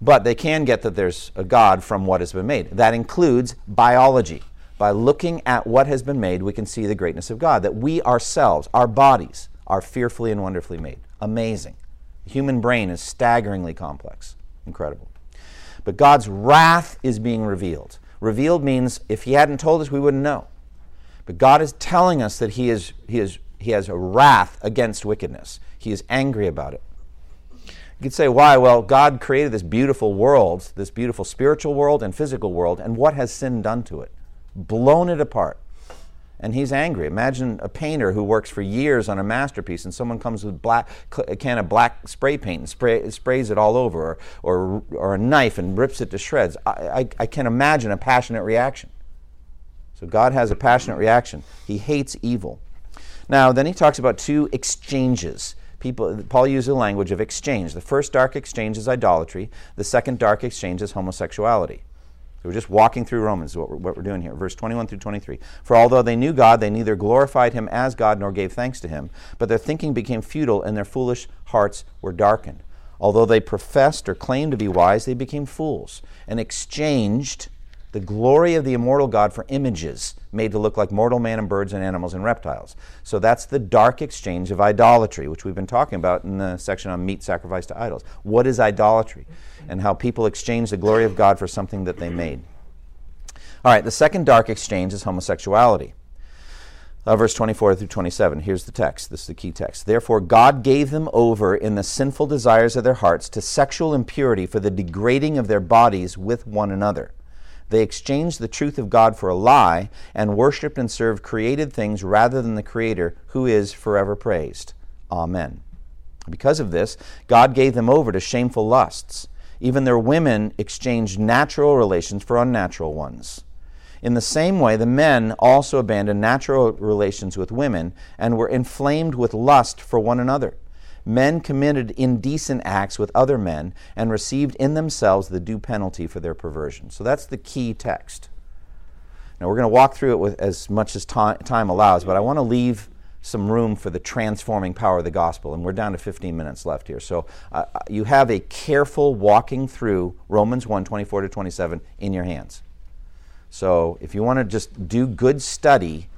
But they can get that there's a God from what has been made. That includes biology. By looking at what has been made, we can see the greatness of God. That we ourselves, our bodies, are fearfully and wonderfully made. Amazing. The human brain is staggeringly complex. Incredible. But God's wrath is being revealed. Revealed means if He hadn't told us, we wouldn't know. But God is telling us that He, is, he, is, he has a wrath against wickedness, He is angry about it. You could say, why? Well, God created this beautiful world, this beautiful spiritual world and physical world, and what has sin done to it? Blown it apart and he's angry. Imagine a painter who works for years on a masterpiece and someone comes with black, a can of black spray paint and spray, sprays it all over, or, or, or, a knife and rips it to shreds. I, I, I can imagine a passionate reaction. So God has a passionate reaction. He hates evil. Now, then he talks about two exchanges. People, Paul uses the language of exchange. The first dark exchange is idolatry, the second dark exchange is homosexuality. So we're just walking through Romans, what we're, what we're doing here. Verse 21 through 23. For although they knew God, they neither glorified him as God nor gave thanks to him, but their thinking became futile and their foolish hearts were darkened. Although they professed or claimed to be wise, they became fools and exchanged the glory of the immortal God for images made to look like mortal man and birds and animals and reptiles. So that's the dark exchange of idolatry, which we've been talking about in the section on meat sacrificed to idols. What is idolatry? And how people exchange the glory of God for something that they made. All right, the second dark exchange is homosexuality. Uh, verse 24 through 27. Here's the text. This is the key text. Therefore, God gave them over in the sinful desires of their hearts to sexual impurity for the degrading of their bodies with one another they exchanged the truth of God for a lie and worshiped and served created things rather than the Creator, who is forever praised. Amen. Because of this, God gave them over to shameful lusts. Even their women exchanged natural relations for unnatural ones. In the same way, the men also abandoned natural relations with women and were inflamed with lust for one another men committed indecent acts with other men and received in themselves the due penalty for their perversion. So that's the key text. Now we're going to walk through it with as much as time allows, but I want to leave some room for the transforming power of the gospel. And we're down to 15 minutes left here. So uh, uh you have a careful walking through Romans 1 24 to 27 in your hands. So if you want to just do good study,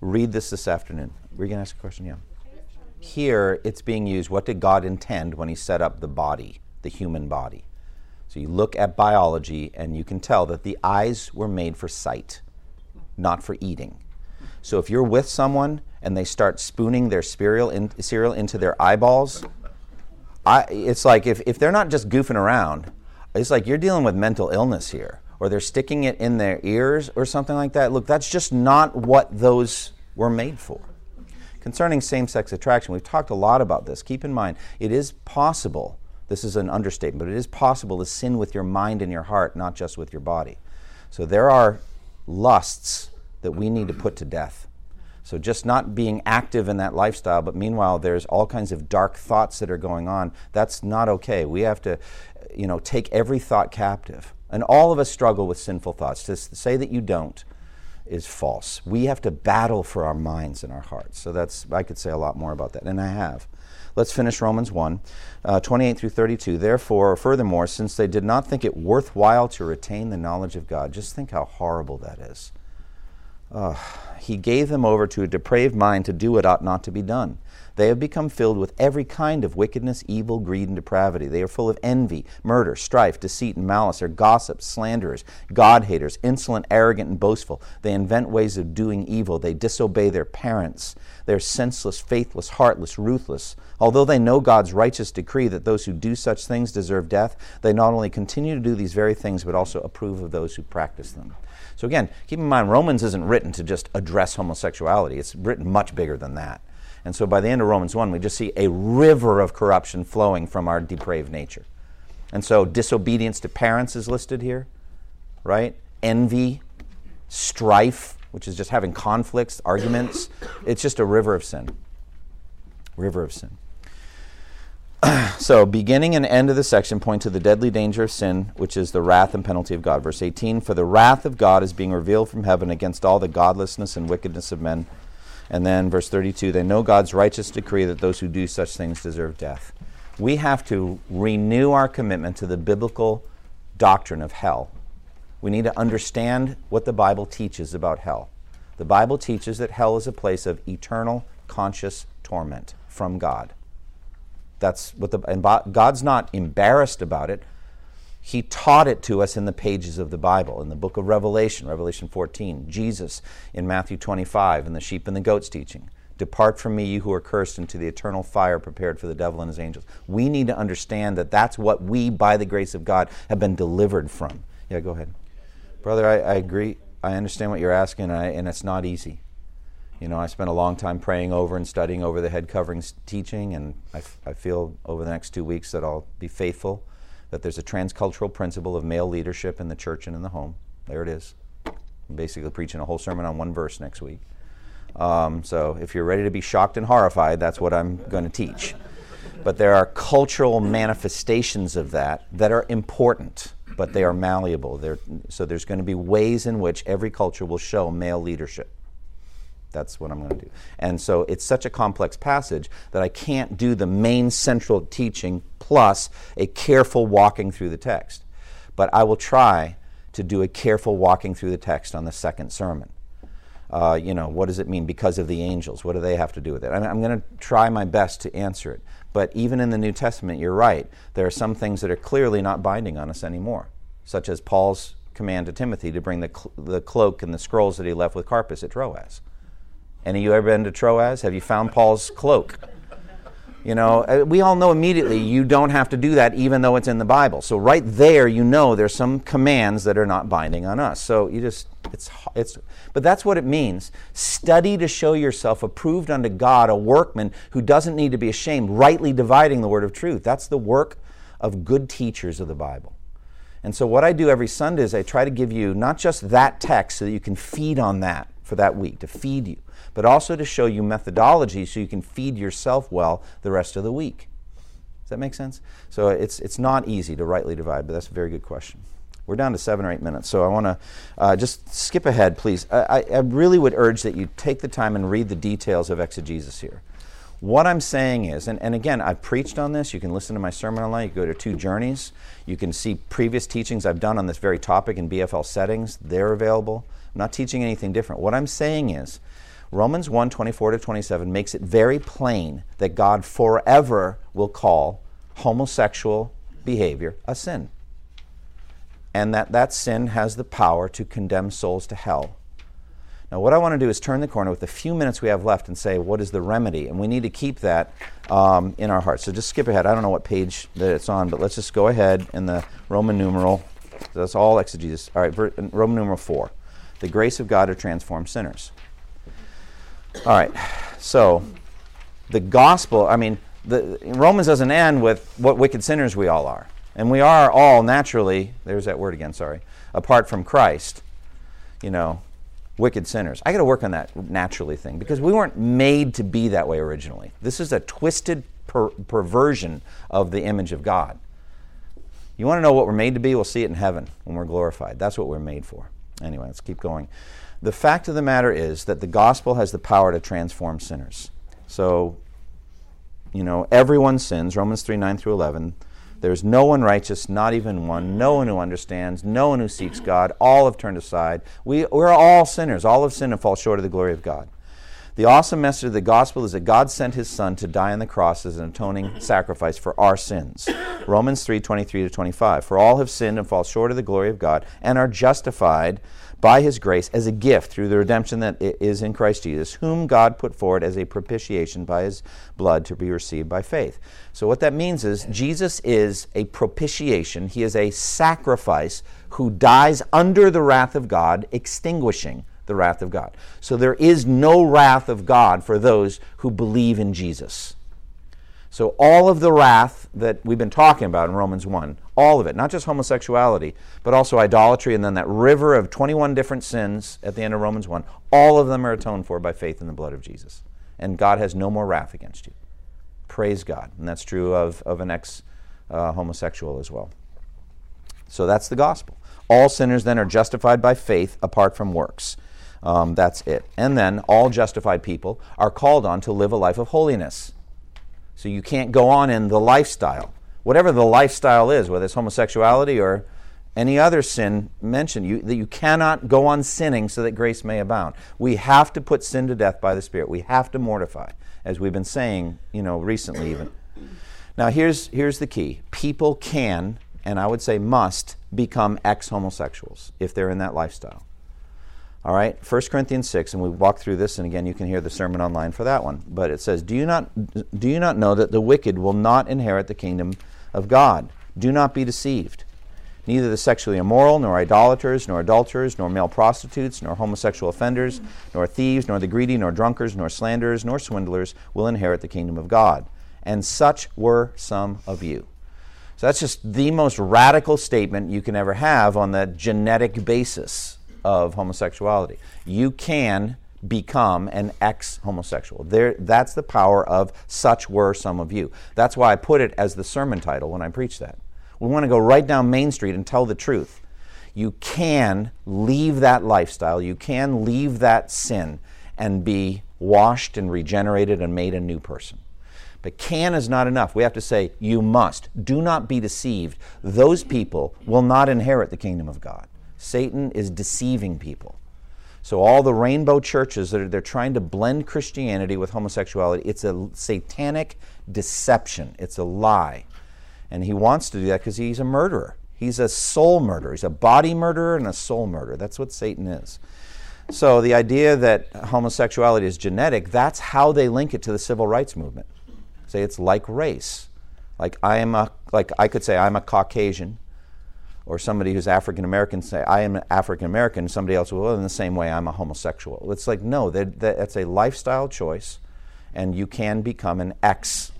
read this this afternoon. Were going to ask a question? Yeah. Here, it's being used what did God intend when He set up the body, the human body? So you look at biology and you can tell that the eyes were made for sight, not for eating. So if you're with someone and they start spooning their cereal, in, cereal into their eyeballs, I, it's like if, if they're not just goofing around, it's like you're dealing with mental illness here, or they're sticking it in their ears or something like that. Look, that's just not what those were made for. Concerning same sex attraction, we've talked a lot about this. Keep in mind, it is possible, this is an understatement, but it is possible to sin with your mind and your heart, not just with your body. So there are lusts that we need to put to death. So just not being active in that lifestyle, but meanwhile there's all kinds of dark thoughts that are going on. That's not okay. We have to, you know, take every thought captive. And all of us struggle with sinful thoughts. To say that you don't is false. We have to battle for our minds and our hearts. So that's I could say a lot more about that, and I have. Let's finish Romans 1, uh, 28 through 32. Therefore, furthermore, since they did not think it worthwhile to retain the knowledge of God, just think how horrible that is. Uh, he gave them over to a depraved mind to do what ought not to be done. They have become filled with every kind of wickedness, evil, greed, and depravity. They are full of envy, murder, strife, deceit, and malice. They're gossips, slanderers, God haters, insolent, arrogant, and boastful. They invent ways of doing evil. They disobey their parents. They're senseless, faithless, heartless, ruthless. Although they know God's righteous decree that those who do such things deserve death, they not only continue to do these very things, but also approve of those who practice them. So, again, keep in mind, Romans isn't written to just address homosexuality, it's written much bigger than that. And so by the end of Romans 1, we just see a river of corruption flowing from our depraved nature. And so disobedience to parents is listed here, right? Envy, strife, which is just having conflicts, arguments. <coughs> It's just a river of sin. River of sin. <coughs> so, beginning and end of the section point to the deadly danger of sin, which is the wrath and penalty of God. Verse 18 For the wrath of God is being revealed from heaven against all the godlessness and wickedness of men and then verse 32 they know God's righteous decree that those who do such things deserve death. We have to renew our commitment to the biblical doctrine of hell. We need to understand what the Bible teaches about hell. The Bible teaches that hell is a place of eternal conscious torment from God. That's what the and God's not embarrassed about it. He taught it to us in the pages of the Bible, in the book of Revelation, Revelation 14, Jesus in Matthew 25, in the sheep and the goats teaching. Depart from me, you who are cursed, into the eternal fire prepared for the devil and his angels. We need to understand that that's what we, by the grace of God, have been delivered from. Yeah, go ahead. Brother, I, I agree. I understand what you're asking, and, I, and it's not easy. You know, I spent a long time praying over and studying over the head coverings teaching, and I, f- I feel over the next two weeks that I'll be faithful that there's a transcultural principle of male leadership in the church and in the home. There it is. I'm basically preaching a whole sermon on one verse next week. Um, so if you're ready to be shocked and horrified, that's what I'm going to teach. But there are cultural manifestations of that that are important, but they are malleable. They're, so there's going to be ways in which every culture will show male leadership. That's what I'm going to do. And so it's such a complex passage that I can't do the main central teaching plus a careful walking through the text. But I will try to do a careful walking through the text on the second sermon. Uh, you know, what does it mean because of the angels? What do they have to do with it? I I'm going to try my best to answer it. But even in the New Testament, you're right. There are some things that are clearly not binding on us anymore, such as Paul's command to Timothy to bring the, cl- the cloak and the scrolls that he left with Carpus at Troas. Any of you ever been to Troas? Have you found Paul's cloak? You know, uh, we all know immediately you don't have to do that even though it's in the Bible. So right there you know there's some commands that are not binding on us. So you just it's it's but that's what it means. Study to show yourself approved unto God, a workman who doesn't need to be ashamed, rightly dividing the word of truth. That's the work of good teachers of the Bible. And so what I do every Sunday is I try to give you not just that text so that you can feed on that for that week, to feed you but also to show you methodology so you can feed yourself well the rest of the week. Does that make sense? So it's, it's not easy to rightly divide, but that's a very good question. We're down to seven or eight minutes, so I want to uh, just skip ahead, please. I, I really would urge that you take the time and read the details of exegesis here. What I'm saying is, and, and again, I've preached on this. You can listen to my sermon online. You can go to Two Journeys. You can see previous teachings I've done on this very topic in BFL settings. They're available. I'm not teaching anything different. What I'm saying is, Romans 1 24 to 27 makes it very plain that God forever will call homosexual behavior a sin. And that that sin has the power to condemn souls to hell. Now, what I want to do is turn the corner with the few minutes we have left and say, what is the remedy? And we need to keep that um, in our hearts. So just skip ahead. I don't know what page that it's on, but let's just go ahead in the Roman numeral. That's all exegesis. All right, Roman numeral 4. The grace of God to transform sinners. All right. So the gospel, I mean, the, Romans doesn't end with what wicked sinners we all are. And we are all naturally, there's that word again, sorry, apart from Christ, you know, wicked sinners. I got to work on that naturally thing because we weren't made to be that way originally. This is a twisted per- perversion of the image of God. You want to know what we're made to be? We'll see it in heaven when we're glorified. That's what we're made for. Anyway, let's keep going. The fact of the matter is that the gospel has the power to transform sinners. So, you know, everyone sins, Romans 3 9 through 11. There's no one righteous, not even one, no one who understands, no one who seeks God. All have turned aside. We, we're all sinners. All have sinned and fall short of the glory of God. The awesome message of the gospel is that God sent his son to die on the cross as an atoning sacrifice for our sins. Romans 3 23 to 25. For all have sinned and fall short of the glory of God and are justified by his grace as a gift through the redemption that is in Christ Jesus, whom God put forward as a propitiation by his blood to be received by faith. So, what that means is Jesus is a propitiation, he is a sacrifice who dies under the wrath of God, extinguishing the wrath of God. So, there is no wrath of God for those who believe in Jesus. So, all of the wrath that we've been talking about in Romans 1, all of it, not just homosexuality, but also idolatry, and then that river of 21 different sins at the end of Romans 1, all of them are atoned for by faith in the blood of Jesus. And God has no more wrath against you. Praise God. And that's true of, of an ex uh, homosexual as well. So, that's the gospel. All sinners then are justified by faith apart from works. Um, that's it. And then all justified people are called on to live a life of holiness. So you can't go on in the lifestyle. Whatever the lifestyle is, whether it's homosexuality or any other sin mentioned, you, that you cannot go on sinning so that grace may abound. We have to put sin to death by the Spirit. We have to mortify, as we've been saying, you know, recently even. Now here's here's the key. People can, and I would say must, become ex-homosexuals if they're in that lifestyle. All right, 1 Corinthians 6, and we walk through this, and again, you can hear the sermon online for that one. But it says, do you, not, do you not know that the wicked will not inherit the kingdom of God? Do not be deceived. Neither the sexually immoral, nor idolaters, nor adulterers, nor male prostitutes, nor homosexual offenders, nor thieves, nor the greedy, nor drunkards, nor slanderers, nor swindlers will inherit the kingdom of God. And such were some of you. So that's just the most radical statement you can ever have on the genetic basis of homosexuality. You can become an ex homosexual. That's the power of such were some of you. That's why I put it as the sermon title when I preach that. We want to go right down Main Street and tell the truth. You can leave that lifestyle, you can leave that sin and be washed and regenerated and made a new person. But can is not enough. We have to say, you must. Do not be deceived. Those people will not inherit the kingdom of God. Satan is deceiving people. So all the rainbow churches that are they're trying to blend Christianity with homosexuality, it's a satanic deception. It's a lie. And he wants to do that because he's a murderer. He's a soul murderer. He's a body murderer and a soul murderer. That's what Satan is. So the idea that homosexuality is genetic, that's how they link it to the civil rights movement. Say it's like race. Like I am a like I could say I'm a Caucasian or somebody who's African American say, I am African American, somebody else will, well, in the same way, I'm a homosexual. It's like, no, that, that, that's a lifestyle choice, and you can become an ex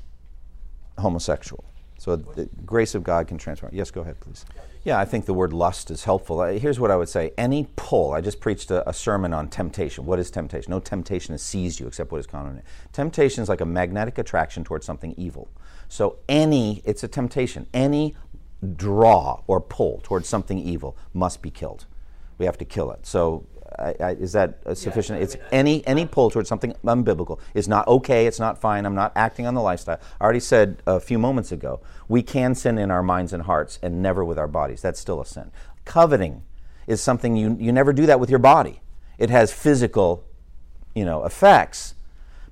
homosexual. So the grace of God can transform. Yes, go ahead, please. Yeah, I think the word lust is helpful. Uh, here's what I would say any pull, I just preached a, a sermon on temptation. What is temptation? No temptation has seized you except what is common. Temptation is like a magnetic attraction towards something evil. So any, it's a temptation. Any draw or pull towards something evil must be killed. We have to kill it. So, I, I, is that sufficient? Yeah, it's mean, any any pull towards something unbiblical is not okay. It's not fine. I'm not acting on the lifestyle. I already said a few moments ago we can sin in our minds and hearts and never with our bodies. That's still a sin. Coveting is something you you never do that with your body. It has physical, you know, effects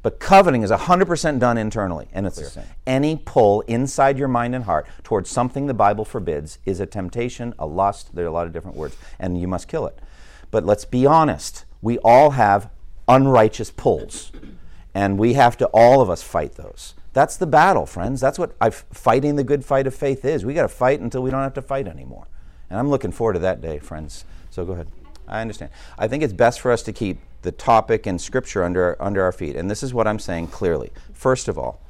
but coveting is 100% done internally, and it's Clear. any pull inside your mind and heart towards something the Bible forbids is a temptation, a lust. There are a lot of different words, and you must kill it. But let's be honest. We all have unrighteous pulls, and we have to, all of us, fight those. That's the battle, friends. That's what I've, fighting the good fight of faith is. We got to fight until we don't have to fight anymore. And I'm looking forward to that day, friends. So go ahead. I understand. I think it's best for us to keep the topic and scripture under, under our feet. And this is what I'm saying clearly. First of all,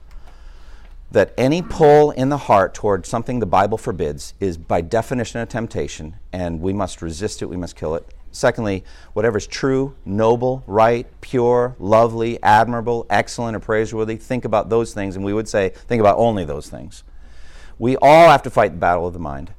that any pull in the heart toward something the Bible forbids is by definition a temptation, and we must resist it, we must kill it. Secondly, whatever is true, noble, right, pure, lovely, admirable, excellent, or praiseworthy, think about those things, and we would say, think about only those things. We all have to fight the battle of the mind.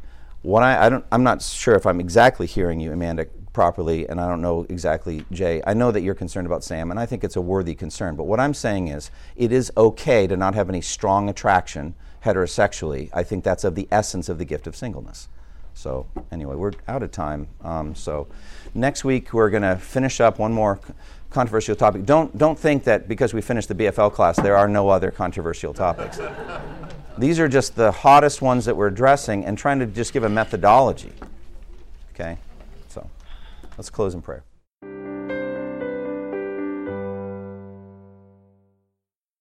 What I, I don't, I'm not sure if I'm exactly hearing you, Amanda, properly, and I don't know exactly, Jay. I know that you're concerned about Sam, and I think it's a worthy concern. But what I'm saying is, it is okay to not have any strong attraction heterosexually. I think that's of the essence of the gift of singleness. So, anyway, we're out of time. Um, so, next week we're going to finish up one more controversial topic. Don't, don't think that because we finished the BFL class, there are no other controversial topics. These are just the hottest ones that we're addressing and trying to just give a methodology. Okay? Let's close in prayer.